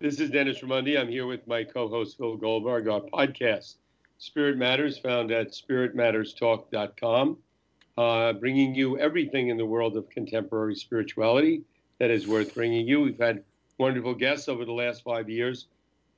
This is Dennis Raimondi. I'm here with my co host, Phil Goldberg. Our podcast, Spirit Matters, found at spiritmatterstalk.com, uh, bringing you everything in the world of contemporary spirituality that is worth bringing you. We've had wonderful guests over the last five years,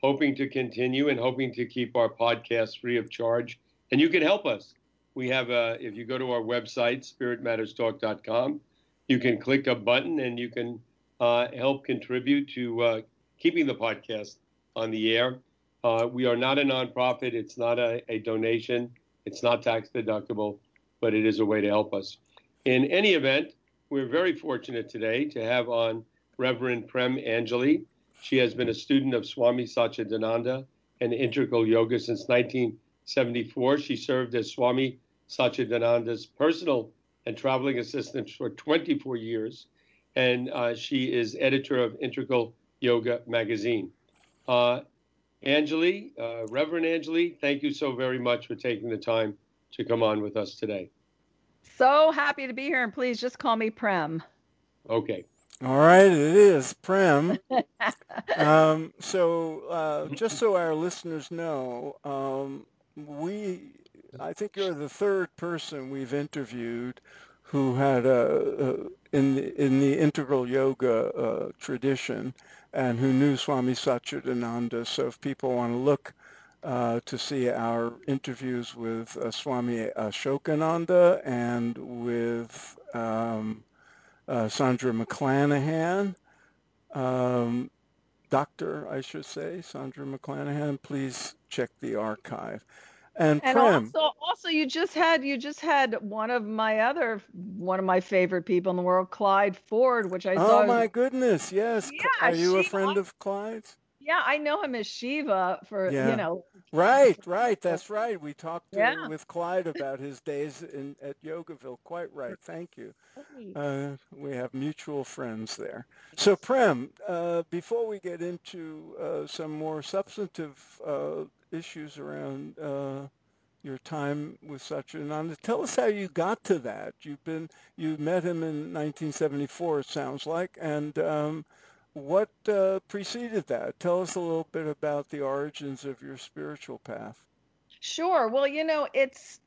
hoping to continue and hoping to keep our podcast free of charge. And you can help us. We have, a, if you go to our website, spiritmatterstalk.com, you can click a button and you can uh, help contribute to uh, keeping the podcast on the air. Uh, we are not a nonprofit. It's not a, a, donation. It's not tax deductible, but it is a way to help us. In any event, we're very fortunate today to have on Reverend Prem Anjali. She has been a student of Swami Satchidananda and integral yoga since 1974. She served as Swami Satchidananda's personal and traveling assistant for 24 years, and uh, she is editor of Integral Yoga Magazine. Uh, Anjali, uh, Reverend Anjali, thank you so very much for taking the time to come on with us today. So happy to be here, and please just call me Prem. Okay. All right, it is Prem. um, so, uh, just so our listeners know, um, we, I think you're the third person we've interviewed who had a, a in the, in the integral yoga uh, tradition and who knew Swami Satchidananda. So if people want to look uh, to see our interviews with uh, Swami Asokananda and with um, uh, Sandra McLanahan, um, Doctor, I should say, Sandra McLanahan, please check the archive. And, and also, also, you just had you just had one of my other one of my favorite people in the world, Clyde Ford, which I saw. oh saw. my goodness, yes. Yeah, Are you a friend of Clyde's? Yeah, I know him as Shiva for Yeah. you know. Right, right. That's right. We talked uh, Yeah. with Clyde about his days in at Yogaville. Quite right. Thank you. Uh, we have mutual friends there. So, Prem, uh, before we get into uh, some more substantive uh, issues around uh, your time with Satchidananda, tell us how you got to that. You've been you met him in 1974, it sounds like, and um, what uh, preceded that? Tell us a little bit about the origins of your spiritual path. Sure. Well, you know, it's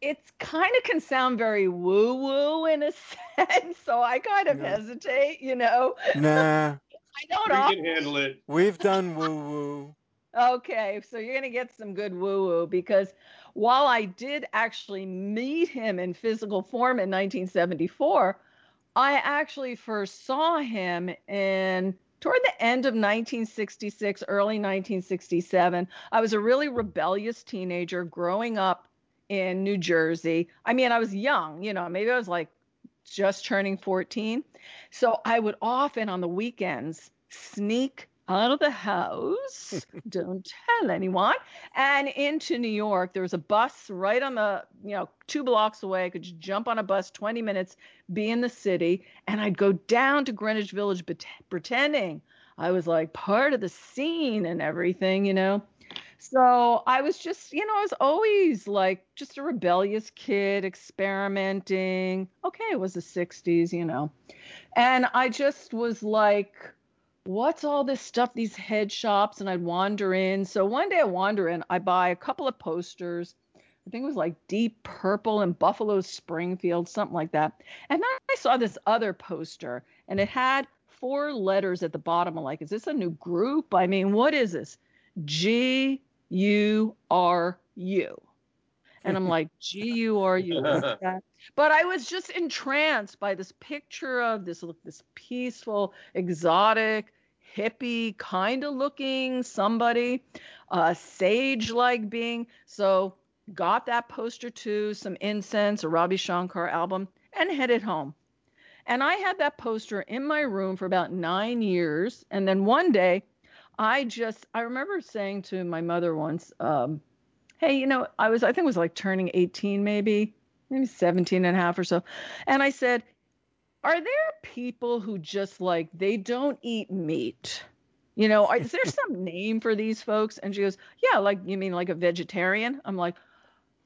it's kind of can sound very woo woo in a sense, so I kind of Yeah. hesitate. You know, Nah, I don't. We often can handle it. we've done woo woo. Okay, so you're going to get some good woo woo because while I did actually meet him in physical form in 1974, I actually first saw him in toward the end of 1966, early 1967. I was a really rebellious teenager growing up in New Jersey. I mean, I was young, you know, maybe I was like just turning 14. So I would often on the weekends sneak out of the house, don't tell anyone, and into New York. There was a bus right on the, you know, two blocks away. I could just jump on a bus 20 minutes, be in the city, and I'd go down to Greenwich Village bet- pretending I was like part of the scene and everything, you know. So I was just, you know, I was always like just a rebellious kid experimenting. Okay, it was the 60s, you know. And I just was like, what's all this stuff, these head shops? And I'd wander in. So one day I wander in, I buy a couple of posters. I think it was like Deep Purple and Buffalo Springfield, something like that. And then I saw this other poster and it had four letters at the bottom. I'm like, is this a new group? I mean, what is this? G U R U. And I'm like, G U R U. But I was just entranced by this picture of this look this peaceful, exotic, hippie kind of looking somebody, a sage like being. So got that poster too, some incense, a Ravi Shankar album, and headed home. And I had that poster in my room for about nine years. And then one day, I just, I remember saying to my mother once, um, hey, you know, I was, I think it was like turning 18 maybe, maybe 17 and a half or so. And I said, are there people who just like, they don't eat meat? You know, is there some name for these folks? And she goes, yeah, like, you mean like a vegetarian? I'm like,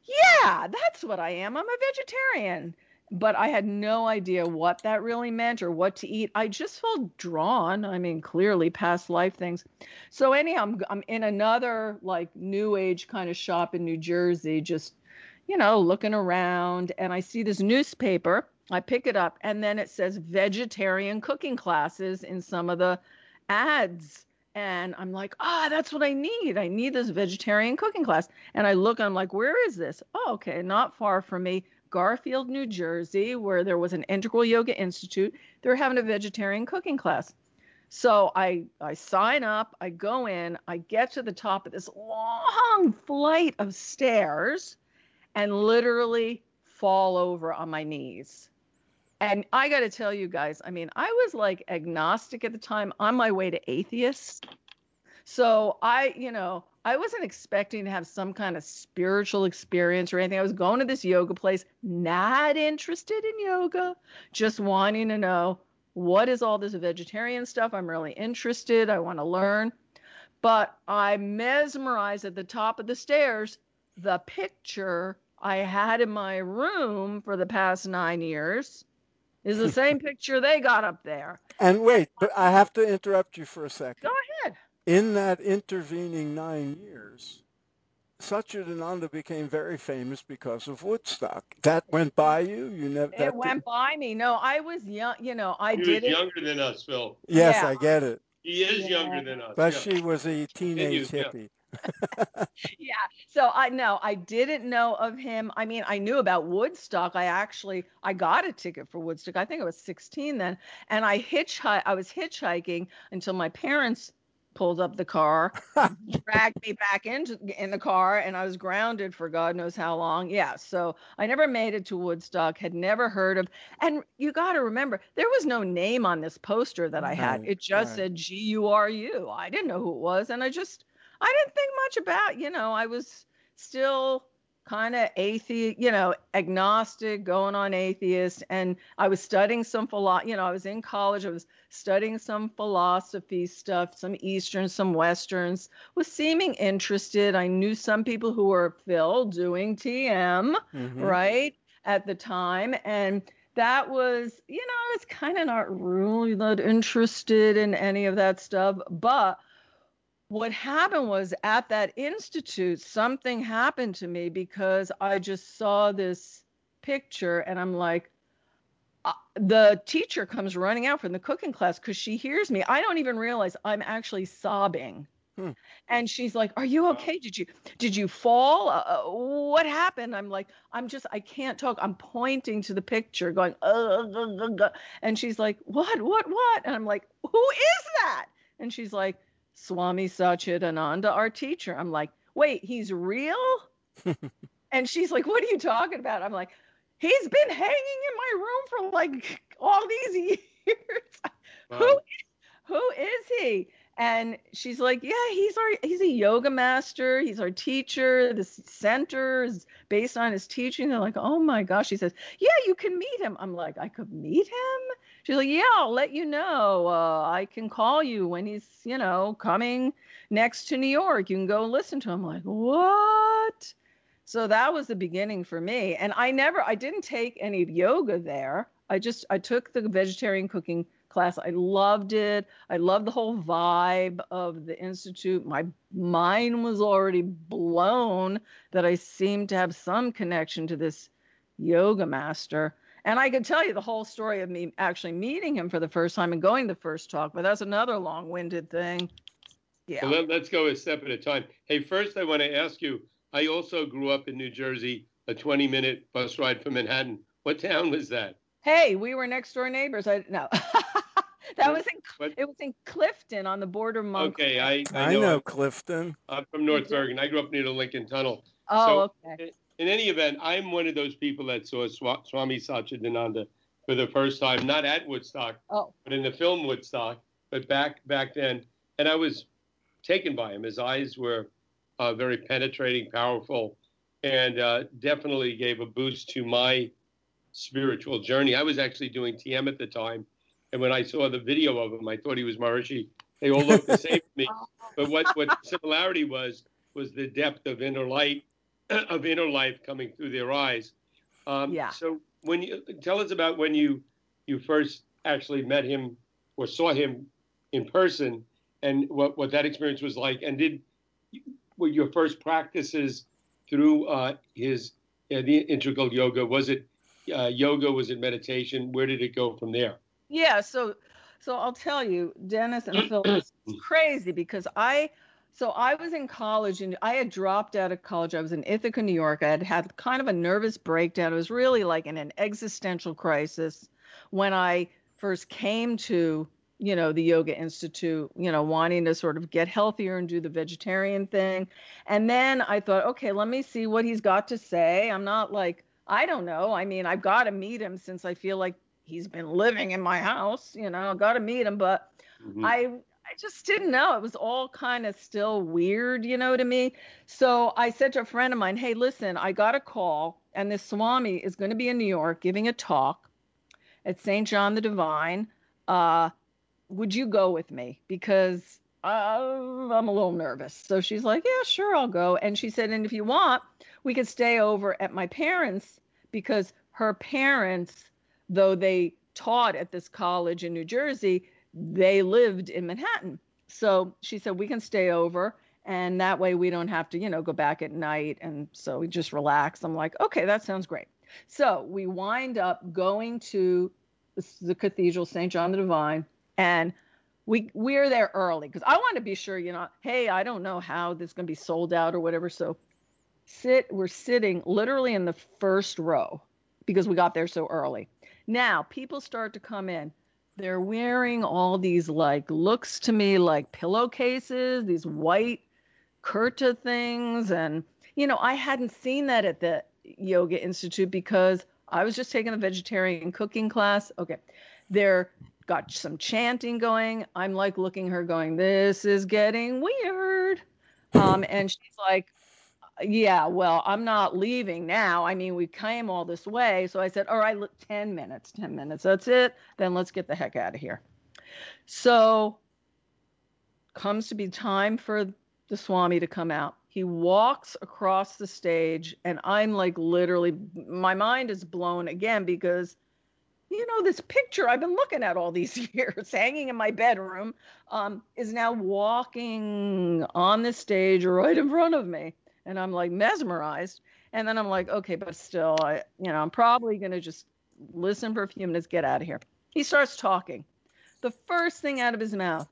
yeah, that's what I am. I'm a vegetarian. but I had no idea what that really meant or what to eat. I just felt drawn. I mean, clearly past life things. So anyhow, I'm, I'm in another like new age kind of shop in New Jersey, just you know, looking around, and I see this newspaper. I pick it up, and then it says vegetarian cooking classes in some of the ads. And I'm like, ah, oh, that's what I need. I need this vegetarian cooking class. And I look, I'm like, where is this? Oh, okay, not far from me. Garfield, New Jersey, where there was an Integral Yoga Institute. They're having a vegetarian cooking class. So I I sign up, I go in, I get to the top of this long flight of stairs and literally fall over on my knees. And I got to tell you guys, I mean, I was like agnostic at the time on my way to atheist. So I, you know, I wasn't expecting to have some kind of spiritual experience or anything. I was going to this yoga place, not interested in yoga, just wanting to know what is all this vegetarian stuff. I'm really interested. I want to learn. But I mesmerized at the top of the stairs the picture I had in my room for the past nine years is the same picture they got up there. And wait, but I have to interrupt you for a second. Go ahead. In that intervening nine years, Satchidananda became very famous because of Woodstock. That went by you. You never. It went did... by me. No, I was young. You know, I he did. was younger than us, Phil. Yes, yeah. I get it. He is yeah. younger than us. But yeah. she was a teenage hippie. yeah. So I know I didn't know of him. I mean, I knew about Woodstock. I actually I got a ticket for Woodstock. I think I was 16 then, and I hitchhike. I was hitchhiking until my parents pulled up the car, dragged me back into in the car, and I was grounded for God knows how long. Yeah, so I never made it to Woodstock. Had never heard of, and you got to remember there was no name on this poster that I had. Right, it just right. said G U R U. I didn't know who it was, and I just I didn't think much about, you know, I was still kind of atheist, you know, agnostic, going on atheist. And I was studying some philosophy, you know, I was in college, I was studying some philosophy stuff, some Eastern, some Westerns, was seeming interested. I knew some people who were Phil doing TM, mm-hmm. right, at the time. And that was, you know, I was kind of not really that interested in any of that stuff, but what happened was at that institute, something happened to me because I just saw this picture and I'm like, uh, the teacher comes running out from the cooking class because she hears me. I don't even realize I'm actually sobbing. Hmm. And she's like, "Are you okay? Did you did you fall? Uh, uh what happened?" I'm like, "I'm just I can't talk. I'm pointing to the picture, going, uh, and she's like, "What? What? What?" And I'm like, "Who is that?" And she's like, Swami Satchidananda, our teacher. I'm like, wait, he's real? and she's like, what are you talking about? I'm like, he's been hanging in my room for like all these years. Wow. Who, who is he? and she's like yeah he's our he's a yoga master he's our teacher the center is based on his teaching they're like oh my gosh she says yeah you can meet him i'm like i could meet him she's like yeah i'll let you know uh, i can call you when he's you know coming next to new york you can go listen to him I'm like what so that was the beginning for me and i never i didn't take any yoga there i just i took the vegetarian cooking class. I loved it. I loved the whole vibe of the institute. My mind was already blown that I seemed to have some connection to this yoga master. And I could tell you the whole story of me actually meeting him for the first time and going to the first talk, but that's another long-winded thing. Yeah. Well, let, us go a step at a time. Hey, first I want to ask you. I also grew up in New Jersey, a 20-minute bus ride from Manhattan. What town was that? Hey, we were next door neighbors. I no. that was in what? it was in Clifton on the border of Okay, I I know, I know Clifton. I'm from North Bergen. I grew up near the Lincoln Tunnel. Oh, so, okay. In, any event, I'm one of those people that saw Swami Satchidananda for the first time, not at Woodstock, oh. but in the film Woodstock, but back back then, and I was taken by him. His eyes were uh, very penetrating, powerful, and uh, definitely gave a boost to my spiritual journey. I was actually doing TM at the time, and when I saw the video of him, I thought he was Maharishi. They all looked the same to me. But what what the similarity was was the depth of inner light, of inner life coming through their eyes. Um, yeah. So when you tell us about when you you first actually met him or saw him in person, and what what that experience was like, and did were your first practices through uh, his uh, the integral yoga? Was it uh, yoga? Was it meditation? Where did it go from there? Yeah, so so I'll tell you, Dennis and Phil, it's crazy because I so I was in college and I had dropped out of college. I was in Ithaca, New York. I had had kind of a nervous breakdown. It was really like in an existential crisis when I first came to, you know, the Yoga Institute, you know, wanting to sort of get healthier and do the vegetarian thing. And then I thought, okay, let me see what he's got to say. I'm not like, I don't know. I mean, I've got to meet him since I feel like he's been living in my house, you know, I've got to meet him, but mm-hmm. I I just didn't know. It was all kind of still weird, you know, to me. So I said to a friend of mine, "Hey, listen, I got a call and this Swami is going to be in New York giving a talk at St. John the Divine. Uh, would you go with me? Because uh, I'm a little nervous. So she's like, Yeah, sure, I'll go. And she said, And if you want, we could stay over at my parents because her parents though they taught at this college in New Jersey, they lived in Manhattan. So she said, we can stay over and that way we don't have to, you know, go back at night. And so we just relax. I'm like, okay, that sounds great. So we wind up going to the cathedral, St. John the Divine, and we we're there early because I want to be sure, you know, hey, I don't know how this is going to be sold out or whatever. So sit, we're sitting literally in the first row because we got there so early. Now, people start to come in. They're wearing all these like looks to me like pillowcases, these white kurta things and you know, I hadn't seen that at the Yoga Institute because I was just taking a vegetarian cooking class. Okay. They're got some chanting going. I'm like looking her going, this is getting weird. Um, and she's like, yeah, well, I'm not leaving now. I mean, we came all this way. So I said, all right, look, 10 minutes, 10 minutes. That's it. Then let's get the heck out of here. So comes to be time for the Swami to come out. He walks across the stage, and I'm like, literally, my mind is blown again because, you know, this picture I've been looking at all these years, hanging in my bedroom, um, is now walking on the stage right in front of me and I'm like mesmerized. And then I'm like, okay, but still, I, you know, I'm probably going to just listen for a few minutes, get out of here. He starts talking. The first thing out of his mouth,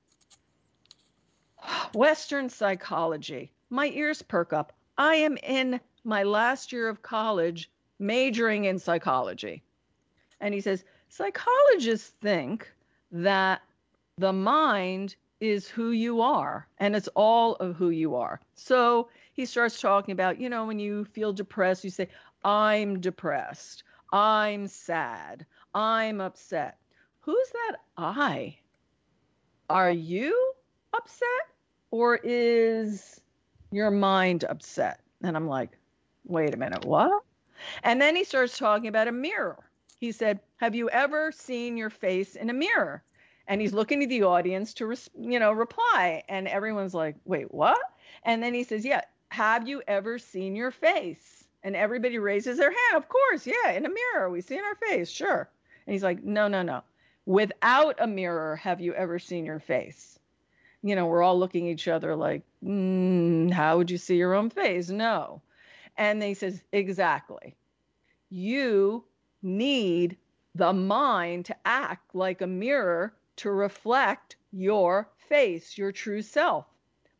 Western psychology. My ears perk up. I am in my last year of college majoring in psychology. And he says, psychologists think that the mind is who you are and it's all of who you are. So he starts talking about, you know, when you feel depressed, you say, I'm depressed, I'm sad, I'm upset. Who's that I? Are you upset or is your mind upset? And I'm like, wait a minute, what? And then he starts talking about a mirror. He said, Have you ever seen your face in a mirror? And he's looking at the audience to, you know, reply. And everyone's like, wait, what? And then he says, yeah, have you ever seen your face? And everybody raises their hand. Of course, yeah, in a mirror, we see in our face, sure. And he's like, no, no, no. Without a mirror, have you ever seen your face? You know, we're all looking at each other like, mm, how would you see your own face? No. And he says, exactly. You need the mind to act like a mirror to reflect your face, your true self.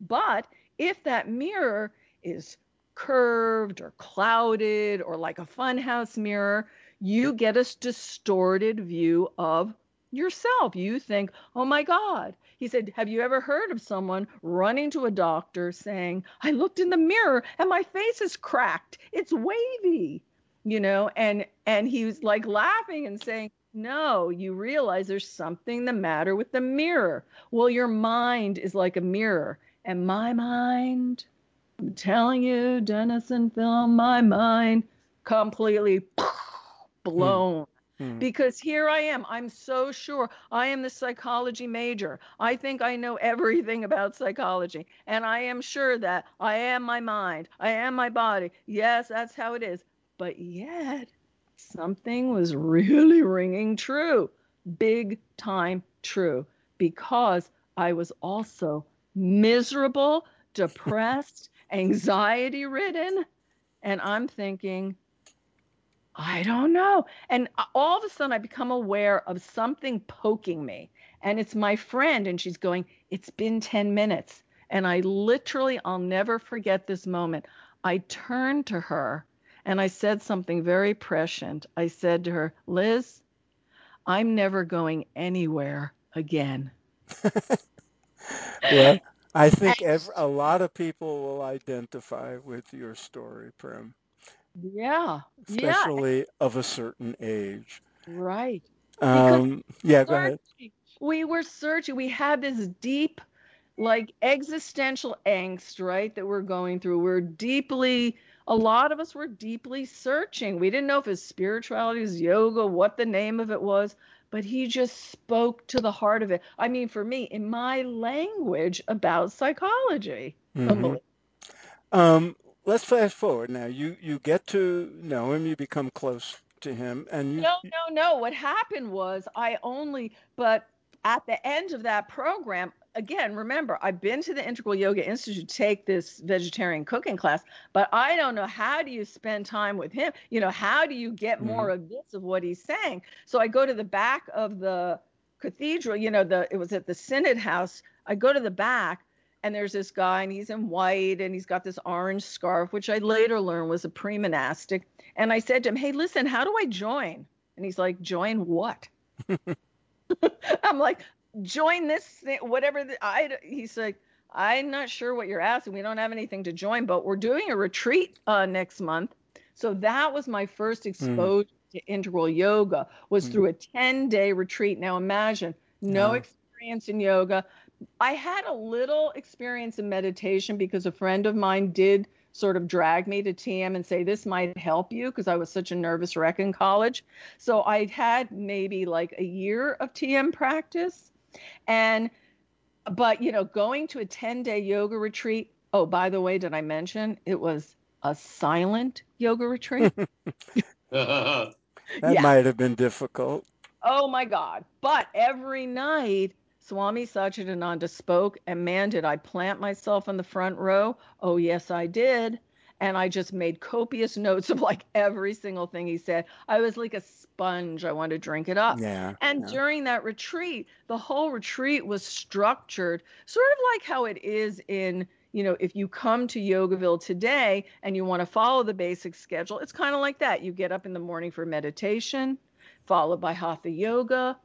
But if that mirror is curved or clouded or like a funhouse mirror, you get a distorted view of yourself. You think, oh my God. He said, Have you ever heard of someone running to a doctor saying, I looked in the mirror and my face is cracked. It's wavy. You know, and and he was like laughing and saying, No, you realize there's something the matter with the mirror. Well, your mind is like a mirror, and my mind I'm telling you, Dennis and Phil, my mind completely blown. Mm. Because here I am. I'm so sure I am the psychology major. I think I know everything about psychology. And I am sure that I am my mind. I am my body. Yes, that's how it is. But yet, something was really ringing true, big time true, because I was also miserable, depressed, anxiety ridden. And I'm thinking, I don't know. And all of a sudden, I become aware of something poking me. And it's my friend, and she's going, It's been 10 minutes. And I literally, I'll never forget this moment. I turned to her and I said something very prescient. I said to her, Liz, I'm never going anywhere again. I think every, a lot of people will identify with your story, Prem. Yeah. Especially yeah. of a certain age. Right. Um, yeah, go ahead. We were searching. We had this deep, like existential angst, right, that we're going through. We're deeply, a lot of us were deeply searching. We didn't know if it's spirituality, is yoga, what the name of it was, but he just spoke to the heart of it. I mean, for me, in my language about psychology. Mm-hmm. Um, let's fast forward now. You you get to know him, you become close to him, and you. No, no, no. What happened was I only, but at the end of that program, again, remember, I've been to the Integral Yoga Institute to take this vegetarian cooking class, but I don't know how do you spend time with him? You know, how do you get more mm-hmm. of this of what he's saying? So I go to the back of the cathedral, you know, the it was at the Synod House. I go to the back and there's this guy and he's in white and he's got this orange scarf which i later learned was a pre-monastic and i said to him hey listen how do i join and he's like join what i'm like join this thing whatever the, i he's like i'm not sure what you're asking we don't have anything to join but we're doing a retreat uh, next month so that was my first hmm. exposure mm. to integral yoga was mm. through a 10 day retreat now imagine no yeah. experience in yoga I had a little experience in meditation because a friend of mine did sort of drag me to TM and say this might help you because I was such a nervous wreck in college. So I had maybe like a year of TM practice and but you know going to a 10-day yoga retreat, oh by the way, did I mention it was a silent yoga retreat? that yeah. might have been difficult. Oh my god. But every night Swami Satchidananda spoke, and man, did I plant myself in the front row. Oh, yes, I did. And I just made copious notes of like every single thing he said. I was like a sponge. I wanted to drink it up. Yeah. And yeah. during that retreat, the whole retreat was structured sort of like how it is in you know, if you come to Yogaville today and you want to follow the basic schedule, it's kind of like that. You get up in the morning for meditation, followed by hatha yoga,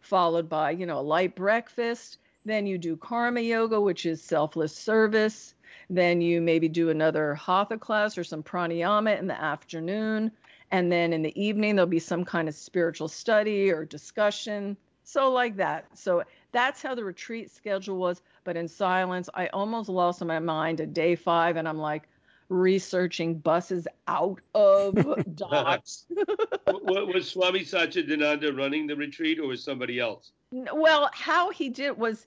followed by, you know, a light breakfast. Then you do karma yoga, which is selfless service. Then you maybe do another hatha class or some pranayama in the afternoon. And then in the evening, there'll be some kind of spiritual study or discussion. So, like that. So, that's how the retreat schedule was. But in silence, I almost lost my mind at day five. And I'm like, researching buses out of Dodge. was Swami Satchidananda running the retreat or was somebody else? Well, how he did was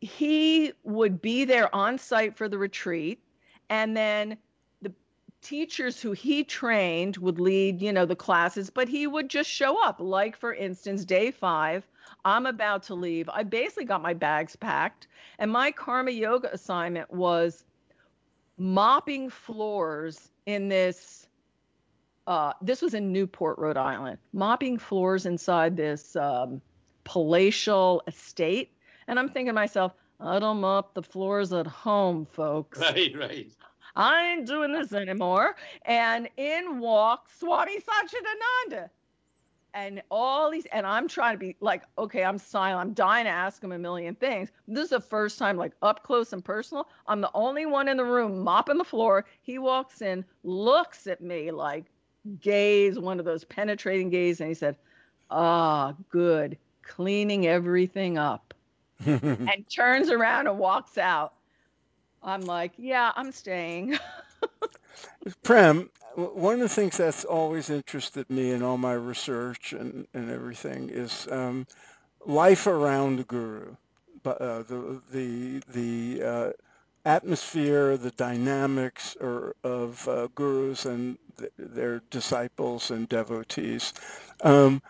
he would be there on site for the retreat and then the teachers who he trained would lead, you know, the classes, but he would just show up. Like for instance, day 5, I'm about to leave. I basically got my bags packed and my karma yoga assignment was mopping floors in this uh, this was in Newport, Rhode Island, mopping floors inside this um, palatial estate. And I'm thinking to myself, I don't mop the floors at home, folks. Right, right. I ain't doing this anymore. And in walks Swami Satchidananda and all these and i'm trying to be like okay i'm silent. I'm dying to ask him a million things. This is the first time like up close and personal. I'm the only one in the room mopping the floor. He walks in looks at me like gaze one of those penetrating gaze. And he said ah good. Cleaning everything up and turns around and walks out i'm like yeah i'm staying prem one of the things that's always interested me in all my research and, and everything is um, life around the guru, but uh, the the the uh, atmosphere, the dynamics or, of uh, gurus and th- their disciples and devotees. Um,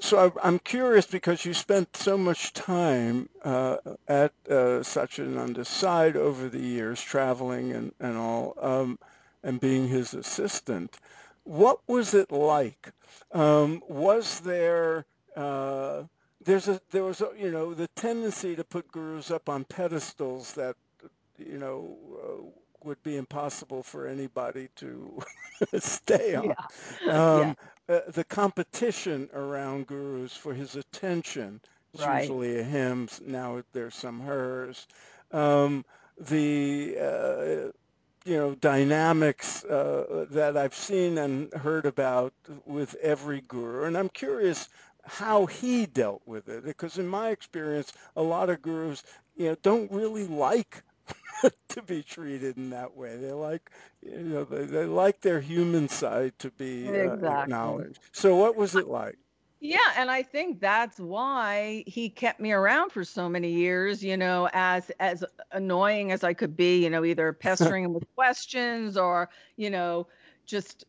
so I, am curious because you spent so much time uh, at uh, Satchidananda's side over the years, traveling and, and all, um, and being his assistant. What was it like? Um, was there uh, there's a there was a, you know the tendency to put gurus up on pedestals that you know, uh, would be impossible for anybody to stay on. Yeah. Um, yeah. Uh, the competition around gurus for his attention, it's right. usually a him, now there's some hers. Um, the, uh, you know, dynamics uh, that I've seen and heard about with every guru. And I'm curious how he dealt with it, because in my experience, a lot of gurus, you know, don't really like to be treated in that way. They like, you know, they, they like their human side to be uh, exactly. acknowledged. So, what was it like? Yeah, and I think that's why he kept me around for so many years, you know, as as annoying as I could be, you know, either pestering him with questions or, you know, just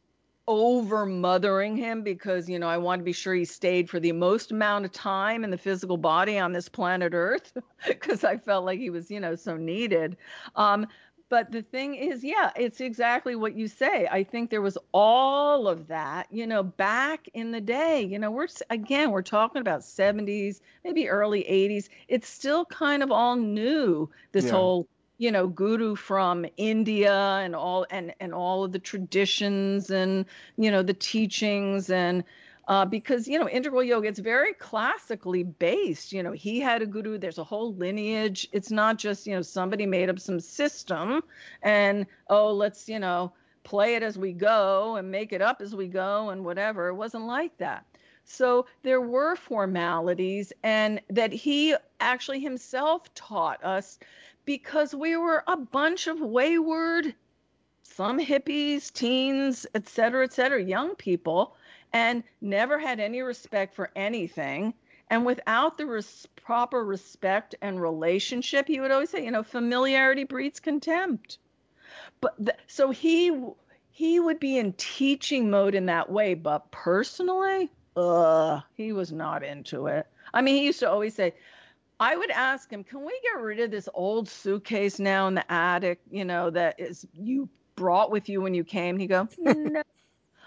over mothering him because you know I wanted to be sure he stayed for the most amount of time in the physical body on this planet Earth because I felt like he was you know so needed. Um, but the thing is, yeah, it's exactly what you say. I think there was all of that, you know, back in the day. You know, we're again, we're talking about 70s, maybe early 80s. It's still kind of all new. This yeah. whole you know guru from india and all and and all of the traditions and you know the teachings and uh, because you know integral yoga it's very classically based. You know he had a guru there's a whole lineage. It's not just you know somebody made up some system and oh let's you know play it as we go and make it up as we go and whatever. It wasn't like that. So there were formalities and that he actually himself taught us because we were a bunch of wayward, some hippies, teens, et cetera, et cetera, young people, and never had any respect for anything. And without the res- proper respect and relationship, he would always say, you know, familiarity breeds contempt. But th- so he he would be in teaching mode in that way, but personally, ugh, he was not into it. I mean, he used to always say, I would ask him, can we get rid of this old suitcase now in the attic, you know, that is you brought with you when you came? And He go, no.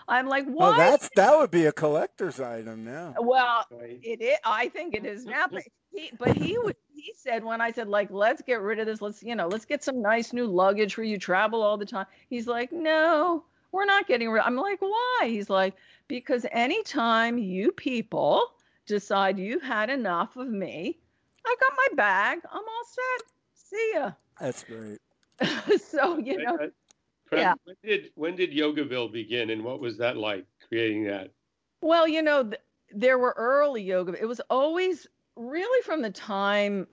I'm like, why? Oh, that's that would be a collector's item now. Well, right. it is. I think it is now. But he, but he would. He said when I said like, let's get rid of this. Let's you know, let's get some nice new luggage for you. Travel all the time. He's like, no, we're not getting rid. I'm like, why? He's like, because anytime you people decide you've had enough of me, I got my bag. I'm all set. See ya. That's great. so you know. Uh, yeah. When did when did Yogaville begin, and what was that like creating that? Well, you know, th- there were early yoga. It was always really from the time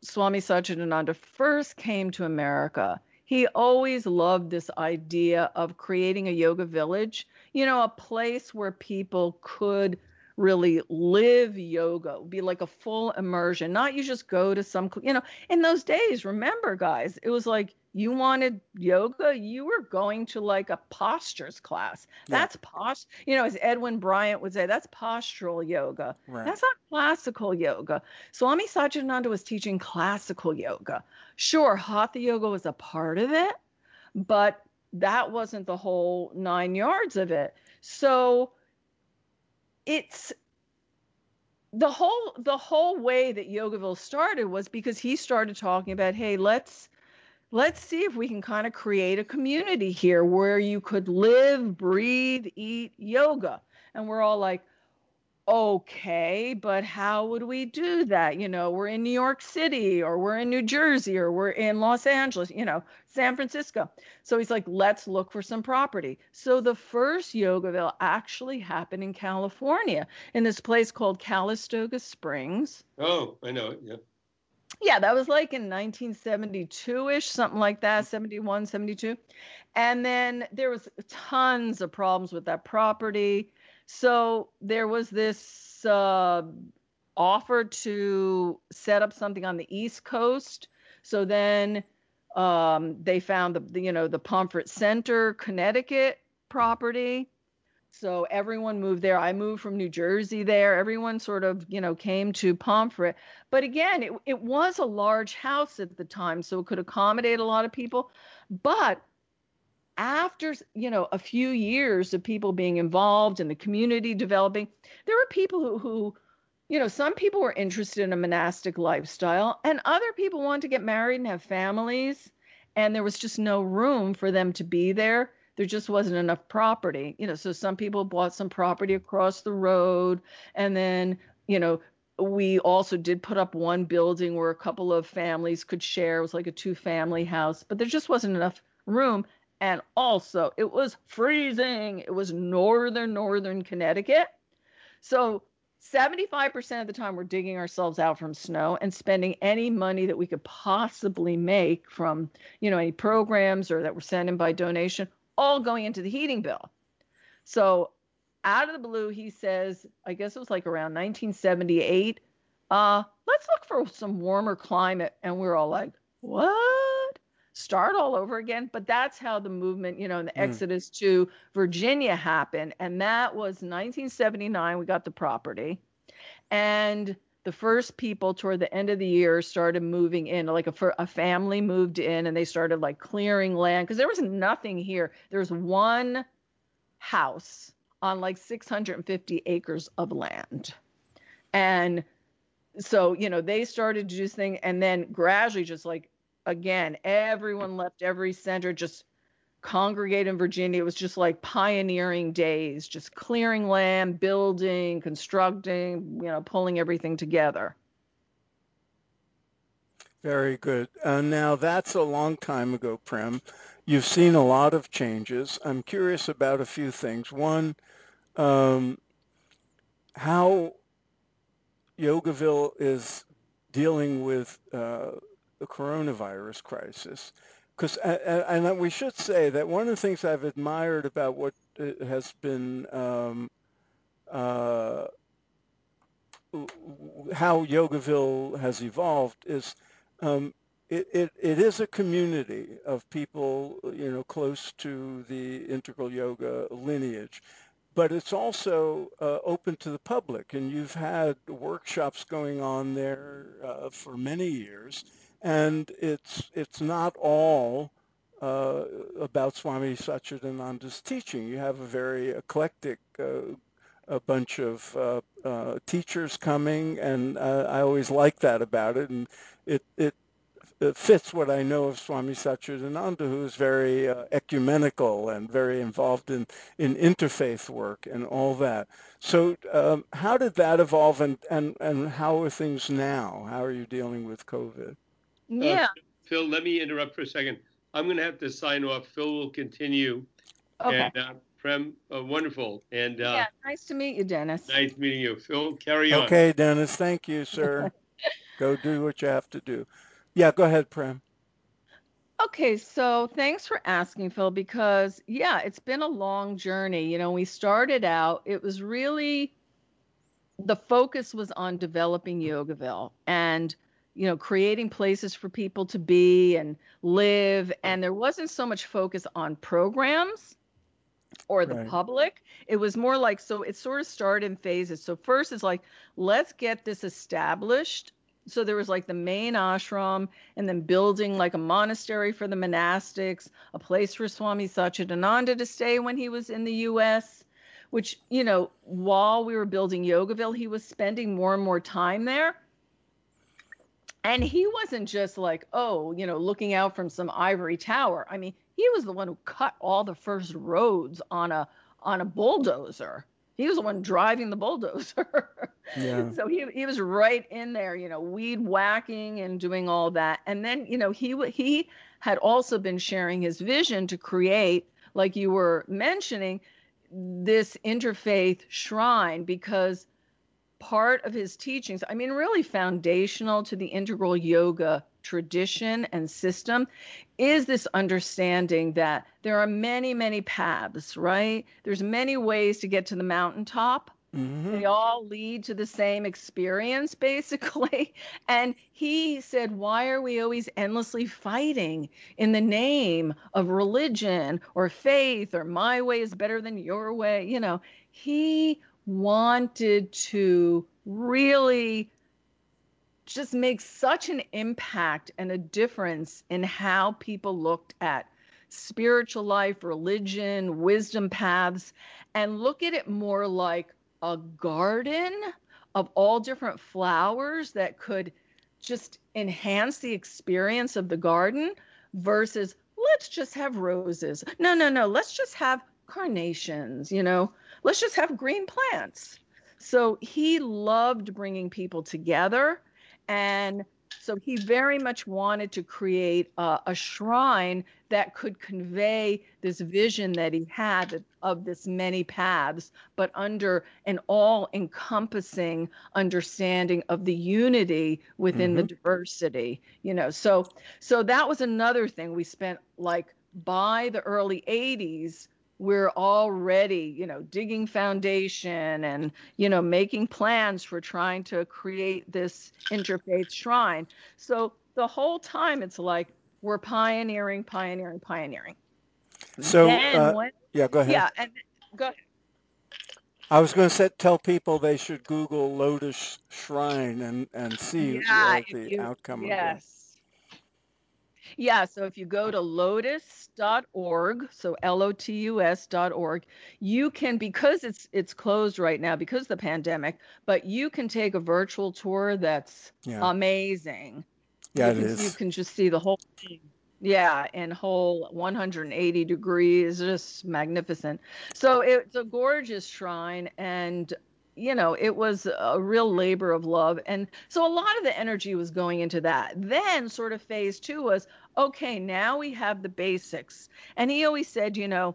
Swami Satchidananda first came to America. He always loved this idea of creating a yoga village, you know, a place where people could really live yoga, be like a full immersion, not you just go to some, you know, in those days, remember, guys, it was like you wanted yoga, you were going to like a postures class. Yeah. That's post, you know, as Edwin Bryant would say, that's postural yoga. Right. That's not classical yoga. Swami Satchidananda was teaching classical yoga. Sure, Hatha yoga was a part of it, but that wasn't the whole nine yards of it. So, it's the whole the whole way that Yogaville started was because he started talking about, hey, let's let's see if we can kind of create a community here where you could live, breathe, eat yoga. And we're all like, okay, but how would we do that? You know, we're in New York City or we're in New Jersey or we're in Los Angeles, you know, San Francisco. So he's like, let's look for some property. So the first Yogaville actually happened in California in this place called Calistoga Springs. Oh, I know it. Yeah. Yeah, that was like in 1972 ish, something like that, 71, 72. And then there was tons of problems with that property so there was this uh, offer to set up something on the East Coast. So then Um, they found the, you know, the Pomfret Center, Connecticut property. So everyone moved there. I moved from New Jersey there. Everyone sort of, you know, came to Pomfret. But again, it, it was a large house at the time, so it could accommodate a lot of people. But after, you know, a few years of people being involved and the community developing, there were people who, who you know, some people were interested in a monastic lifestyle, and other people wanted to get married and have families, and there was just no room for them to be there. There just wasn't enough property, you know. So some people bought some property across the road, and then, you know, we also did put up one building where a couple of families could share. It was like a two family house, but there just wasn't enough room. And also, it was freezing. It was northern, northern Connecticut. So 75% of the time we're digging ourselves out from snow and spending any money that we could possibly make from you know any programs or that were sent in by donation all going into the heating bill so out of the blue he says i guess it was like around 1978 uh let's look for some warmer climate and we're all like what start all over again but that's how the movement you know the mm. exodus to virginia happened and that was 1979 we got the property and the first people toward the end of the year started moving in like a, a family moved in and they started like clearing land because there was nothing here there's one house on like 650 acres of land and so you know they started to do this thing and then gradually just like again everyone left every center just congregate in Virginia. It was just like pioneering days, just clearing land, building, constructing, you know, pulling everything together. Very good. Uh, now, that's a long time ago, Prem. You've seen a lot of changes. I'm curious about a few things. One, um, how Yogaville is dealing with uh, the coronavirus crisis. Because and we should say that one of the things I've admired about what uh, has been um, uh, how Yogaville has evolved is um, it, it, it is a community of people you know close to the integral yoga lineage but it's also uh, open to the public. And you've had workshops going on there uh, for many years and it's it's not all uh, about Swami Satchidananda's teaching. You have a very eclectic uh, a bunch of uh, uh teachers coming, and uh, I always like that about it, and it it it fits what I know of Swami Satchidananda, who is very uh, ecumenical and very involved in, in interfaith work and all that. So um, how did that evolve and, and, and how are things now? How are you dealing with COVID? Yeah. Uh, Phil, let me interrupt for a second. I'm going to have to sign off. Phil will continue. Okay. And, uh, Prem, uh, wonderful. And uh, yeah, nice to meet you, Dennis. Nice meeting you. Phil, carry on. Okay, Dennis. Thank you, sir. go do what you have to do. Yeah, go ahead, Prem. Okay, so thanks for asking, Phil, because yeah, it's been a long journey. You know, we started out, it was really the focus was on developing Yogaville and you know, creating places for people to be and live. And there wasn't so much focus on programs or the right. public. It was more like, so it sort of started in phases. So, first it's like, let's get this established. So, there was like the main ashram, and then building like a monastery for the monastics, a place for Swami Satchidananda to stay when he was in the US. Which, you know, while we were building Yogaville, he was spending more and more time there and he wasn't just like, oh, you know, looking out from some ivory tower. I mean, he was the one who cut all the first roads on a on a bulldozer. He was the one driving the bulldozer. Yeah. so he he was right in there, you know, weed whacking and doing all that. And then, you know, he he had also been sharing his vision to create, like you were mentioning, this interfaith shrine because part of his teachings, I mean, really foundational to the integral yoga tradition and system, is this understanding that there are many, many paths, right? There's many ways to get to the mountaintop. Mm-hmm. They all lead to the same experience, basically. And he said, Why are we always endlessly fighting in the name of religion or faith or my way is better than your way? You know, he wanted to really just make such an impact and a difference in how people looked at spiritual life, religion, wisdom paths, and look at it more like a garden of all different flowers that could just enhance the experience of the garden versus let's just have roses. No, no, no, let's just have carnations, you know, let's just have green plants. So he loved bringing people together and so he very much wanted to create a, a, shrine that could convey this vision that he had of this many paths, but under an all encompassing understanding of the unity within mm-hmm. the diversity, you know. So so that was another thing we spent like by the early 80s we're already you know digging foundation and you know making plans for trying to create this interfaith shrine so the whole time it's like we're pioneering pioneering pioneering so uh, when, yeah go ahead yeah and go ahead. I was going to tell people they should Google Lotus Shrine and, and see yeah, the you, outcome yes. of that. Yeah, so if you go to lotus.org, so L O T U S.org, you can because it's it's closed right now because of the pandemic, but you can take a virtual tour that's yeah. amazing. Yeah, you it can, is. You can just see the whole thing. Yeah, and whole 180 degrees, just magnificent. So it's a gorgeous shrine and you know, it was a real labor of love. And so a lot of the energy was going into that. Then, sort of, phase two was okay, now we have the basics. And he always said, you know,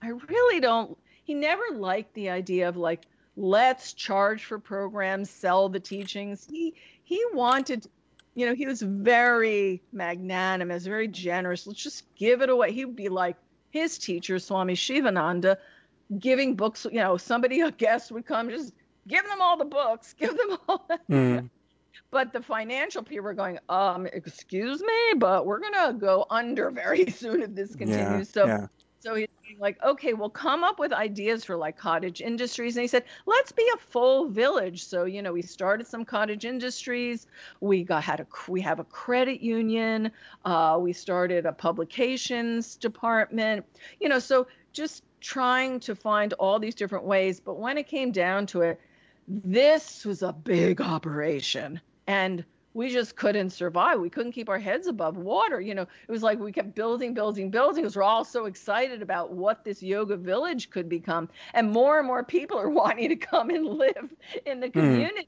I really don't, he never liked the idea of like, let's charge for programs, sell the teachings. He, he wanted, you know, he was very magnanimous, very generous. Let's just give it away. He would be like his teacher, Swami Shivananda, giving books, you know, somebody, a guest would come, just give them all the books, give them all. Mm. But the financial people are going, um, excuse me, but we're gonna go under very soon if this continues. Yeah, so yeah. so he's like, okay, we'll come up with ideas for like cottage industries. And he said, let's be a full village. So, you know, we started some cottage industries. We got had a we have a credit union. Uh, we started a publications department. You know, so just trying to find all these different ways. But when it came down to it, this was a big operation. And we just couldn't survive. We couldn't keep our heads above water. You know, it was like we kept building, building, building because we're all so excited about what this yoga village could become. And more and more people are wanting to come and live in the hmm. community. Mm.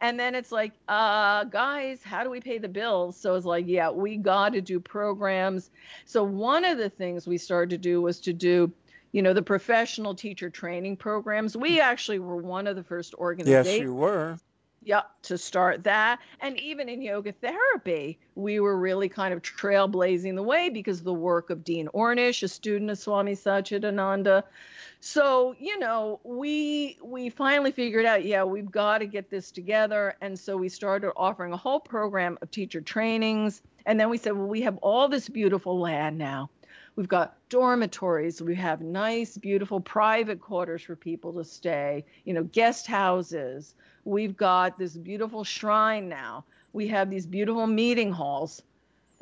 And then it's like, uh, guys, how do we pay the bills? So it's like, yeah, we got to do programs. So one of the things we started to do was to do you know, the professional teacher training programs. We mm-hmm. actually were one of the first organizations. Yes, you were. Yep, to start that. And even in yoga therapy, we were really kind of trailblazing the way because of the work of Dean Ornish, a student of Swami Satchidananda. So, you know, we we finally figured out, yeah, we've got to get this together. And so we started offering a whole program of teacher trainings. And then we said, well, we have all this beautiful land now. We've got dormitories. We have nice, beautiful private quarters for people to stay, you know, guest houses. We've got this beautiful shrine now. We have these beautiful meeting halls.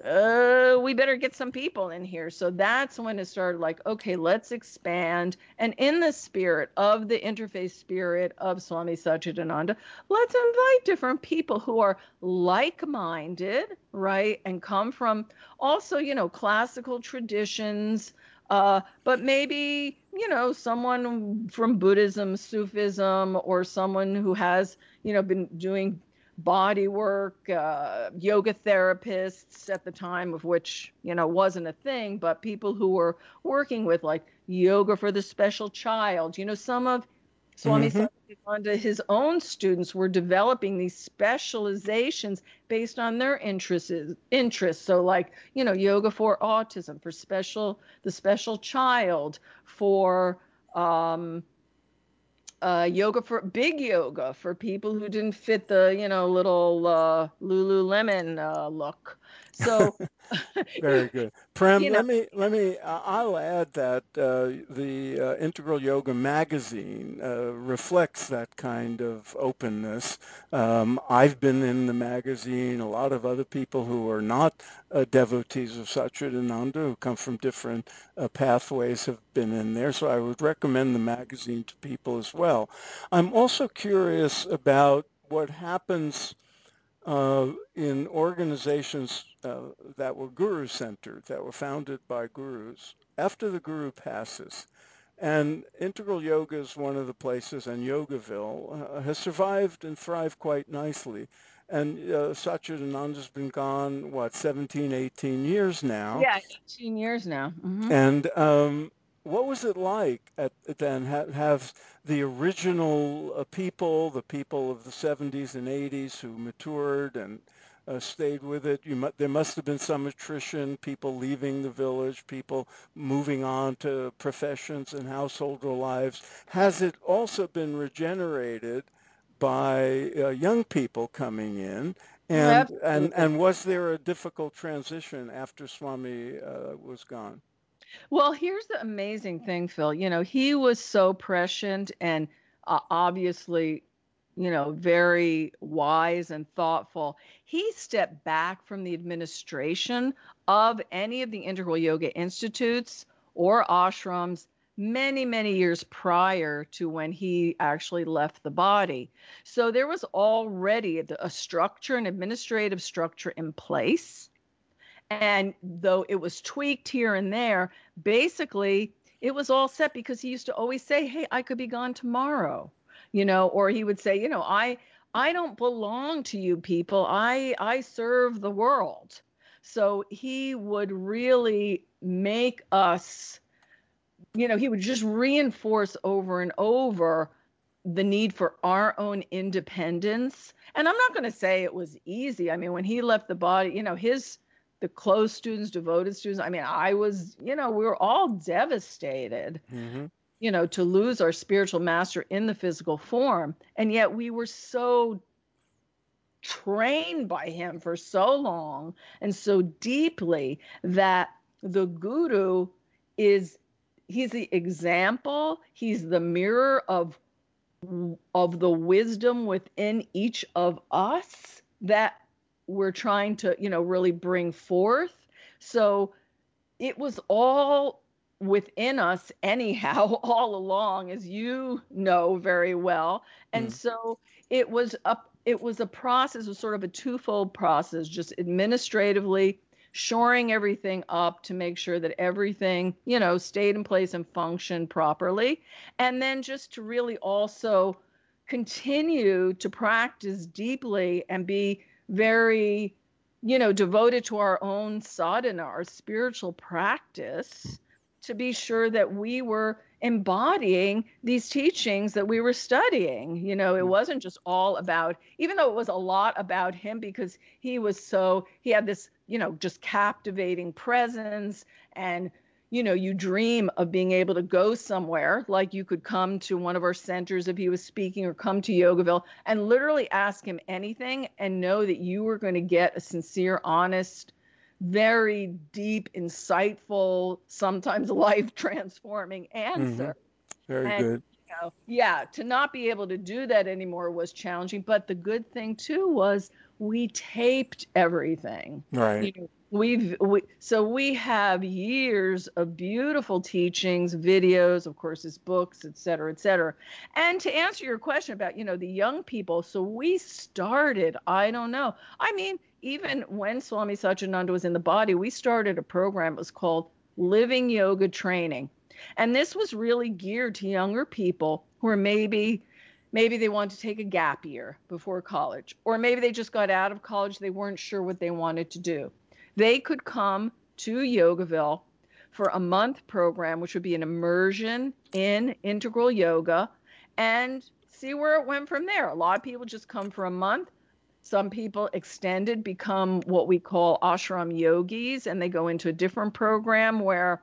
Uh, we better get some people in here. So that's when it started like, okay, let's expand. And in the spirit of the interfaith spirit of Swami Satchidananda, let's invite different people who are like minded, right? And come from also, you know, classical traditions, uh, but maybe, you know, someone from Buddhism, Sufism, or someone who has, you know, been doing body work, uh, yoga therapists at the time of which, you know, wasn't a thing, but people who were working with like yoga for the special child. You know, some of Swami mm-hmm. his own students were developing these specializations based on their interests. Interests. So, like you know, yoga for autism, for special the special child, for um, uh, yoga for big yoga for people who didn't fit the you know little uh, Lululemon uh, look. So very good, Prem. You know, let me let me. I'll add that uh, the uh, Integral Yoga magazine uh, reflects that kind of openness. Um, I've been in the magazine. A lot of other people who are not uh, devotees of Satchidananda, who come from different uh, pathways, have been in there. So I would recommend the magazine to people as well. I'm also curious about what happens in organizations uh, that were guru centered, that were founded by gurus, after the guru passes. And integral yoga is one of the places, and Yogaville uh, has survived and thrived quite nicely. And uh, Satchidananda's been gone, what, 17, 18 years now? Yeah, 18 years now. Mm-hmm. And um, what was it like at, then have, have the original uh, people, the people of the 70s and 80s who matured and uh, stayed with it? You mu- there must have been some attrition, people leaving the village, people moving on to professions and householder lives. Has it also been regenerated by uh, young people coming in? And, and, and was there a difficult transition after Swami uh, was gone? Well, here's the amazing thing, Phil. You know, he was so prescient and uh, obviously, you know, very wise and thoughtful. He stepped back from the administration of any of the integral yoga institutes or ashrams many, many years prior to when he actually left the body. So there was already a structure, an administrative structure in place and though it was tweaked here and there, basically it was all set because he used to always say, Hey, I could be gone tomorrow, you know, or he would say, you know, I I don't belong to you people. I I serve the world. So he would really make us, you know, he would just reinforce over and over the need for our own independence. And I'm not going to say it was easy. I mean, when he left the body, you know, his the close students, devoted students. I mean, I was, you know, we were all devastated, mm-hmm. you know, to lose our spiritual master in the physical form. And yet we were so trained by him for so long and so deeply that the guru is he's the example he's the mirror of of the wisdom within each of us that we're trying to, you know, really bring forth. So it was all within us anyhow all along as you know very well and mm. so it was a it was a process was sort of a twofold process just administratively shoring everything up to make sure that everything you know stayed in place and functioned properly and then just to really also continue to practice deeply and be very, you know, devoted to our own sadhana, our spiritual practice, to be sure that we were embodying these teachings that we were studying. You know, it mm. wasn't just all about, even though it was a lot about him because he was so, he had this, you know, just captivating presence and you know, you dream of being able to go somewhere, like you could come to one of our centers if he was speaking or come to Yogaville and literally ask him anything and know that you were going to get a sincere, honest, very deep, insightful, sometimes life transforming answer. Mm-hmm. Very and, good. You know, yeah, to not be able to do that anymore was challenging. But the good thing too was we taped everything. Right. You know, we've we, so we have years of beautiful teachings videos of course his books et cetera et cetera. And to answer your question about you know the young people so we started i don't know i mean even when swami satchidananda was in the body we started a program it was called living yoga training. And this was really geared to younger people who are maybe maybe they want to take a gap year before college or maybe they just got out of college they weren't sure what they wanted to do they could come to Yogaville for a month program, which would be an immersion in integral yoga, and see where it went from there. A lot of people just come for a month. Some people extended, become what we call ashram yogis, and they go into a different program where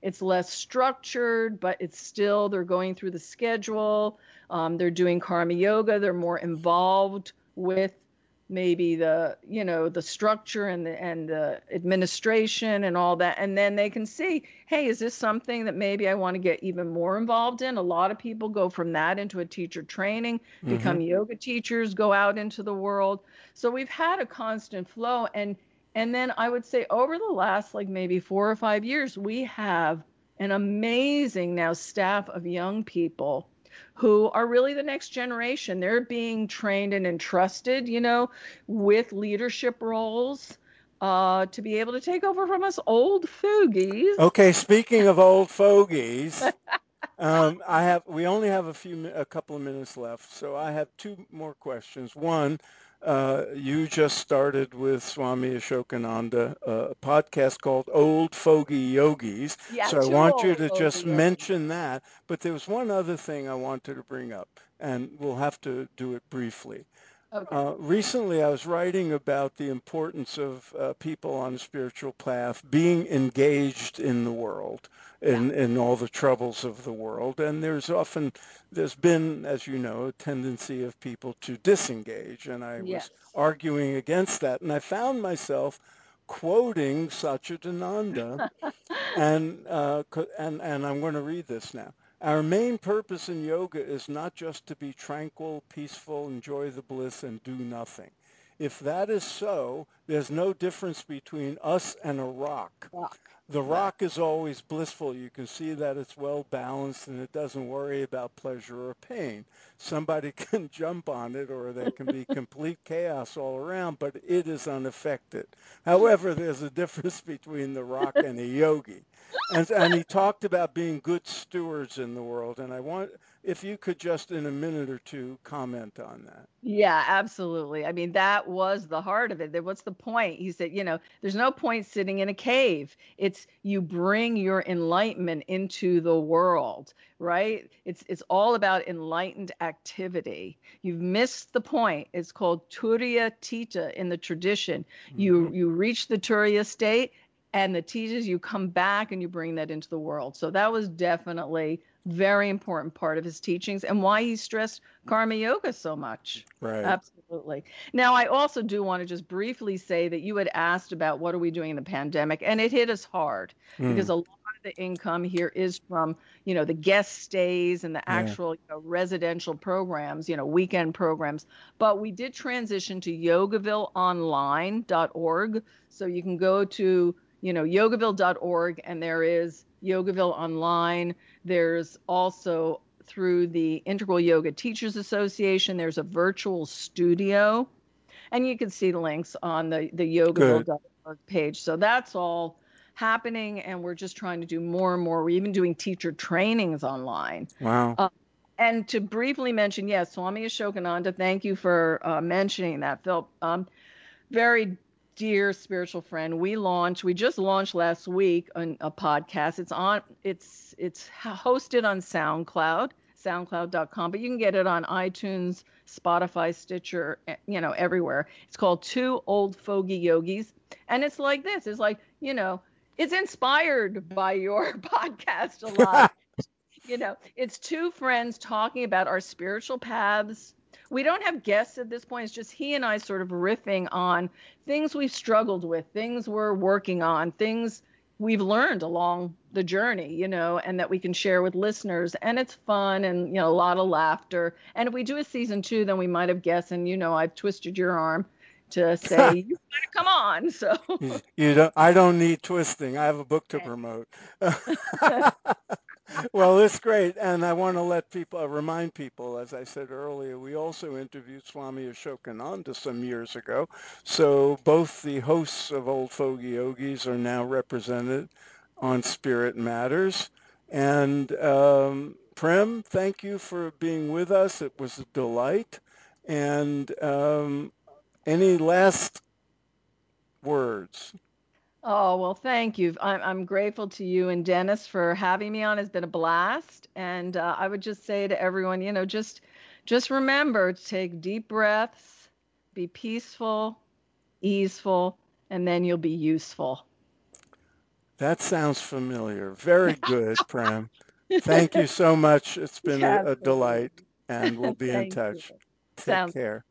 it's less structured, but it's still they're going through the schedule. Um, they're doing karma yoga. They're more involved with maybe the you know the structure and the and the administration and all that. And then they can see hey is this something that maybe i want to get even more involved in? A lot of people go from that into a teacher training become mm-hmm. yoga teachers go out into the world. So we've had a constant flow. And and then i would say over the last like maybe 4 or 5 years we have an amazing now staff of young people who are really the next generation. They're being trained and entrusted, you know, with leadership roles. Uh, to be able to take over from us old fogies. Okay, speaking of old fogies, um, I have we only have a few a couple of minutes left, so I have two more questions. One, uh, you just started with Swami Asokananda a podcast called Old Fogey Yogis. Yeah, so I want you to just mention that. But there was one other thing I wanted to bring up, and we'll have to do it briefly. Okay. Uh, recently, I was writing about the importance of uh, people on a spiritual path being engaged in the world, in, yeah. in all the troubles of the world. And there's often, there's been, as you know, a tendency of people to disengage. And I yes. was arguing against that. And I found myself quoting Satchidananda, and, uh, and, and I'm going to read this now. Our main purpose in yoga is not just to be tranquil, peaceful, enjoy the bliss, and do nothing. If that is so, there's no difference between us and a rock. rock. The rock is always blissful. You can see that it's well balanced and it doesn't worry about pleasure or pain. Somebody can jump on it or there can be complete chaos all around, but it is unaffected. However, there's a difference between the rock and a yogi and, and he talked about being good stewards in the world. And I want, if you could just in a minute or two comment on that. Yeah, absolutely. I mean, that was the heart of it. What's the point? He said, you know, there's no point sitting in a cave. It's you bring your enlightenment into the world, right? It's it's all about enlightened activity. You've missed the point. It's called Turiya Tita in the tradition. Mm-hmm. You you reach the Turiya state and the teaches you come back and you bring that into the world. So that was definitely very important part of his teachings and why he stressed karma yoga so much. Right. Absolutely. Now I also do want to just briefly say that you had asked about what are we doing in the pandemic and it hit us hard mm. because a lot of the income here is from, you know, the guest stays and the actual yeah. you know, residential programs, you know, weekend programs. But we did transition to yogavilleonline.org so you can go to you know, yogaville.org, and there is Yogaville Online. There's also through the Integral Yoga Teachers Association, there's a virtual studio, and you can see the links on the, the yogaville.org page. So that's all happening, and we're just trying to do more and more. We're even doing teacher trainings online. Wow. Uh, and to briefly mention, yes, Swami Asokananda, thank you for uh, mentioning that, Phil. Um, very dear spiritual friend, we launched, we just launched last week on a podcast. It's on, it's, it's hosted on SoundCloud, soundcloud.com, but you can get it on iTunes, Spotify, Stitcher, eh, you know, everywhere. It's called Two Old Fogey Yogis. And it's like this it's like, you know, it's inspired by your podcast a lot. you know, it's two friends talking about our spiritual paths, we don't have guests at this point. It's just he and I sort of riffing on things we've struggled with, things we're working on, things we've learned along the journey, you know, and that we can share with listeners. And it's fun and, you know, a lot of laughter. And if we do a season two, then we might have guests. And, you know, I've twisted your arm to say, you come on. So you don't, I don't need twisting. I have a book to promote. well, it's great, and I want to let people uh, remind people, as I said earlier, we also interviewed Swami Asokananda some years ago. So both the hosts of Old Fogey Yogis are now represented on Spirit Matters. And um, Prem, thank you for being with us. It was a delight. And um, any last words? Oh, well, thank you. I'm, I'm grateful to you and Dennis for having me on. It's been a blast. And uh, I would just say to everyone, you know, just just remember to take deep breaths, be peaceful, easeful, and then you'll be useful. That sounds familiar. Very good, Prem. Thank you so much. It's been a, a delight, and we'll be in touch. You. Take Sounds care.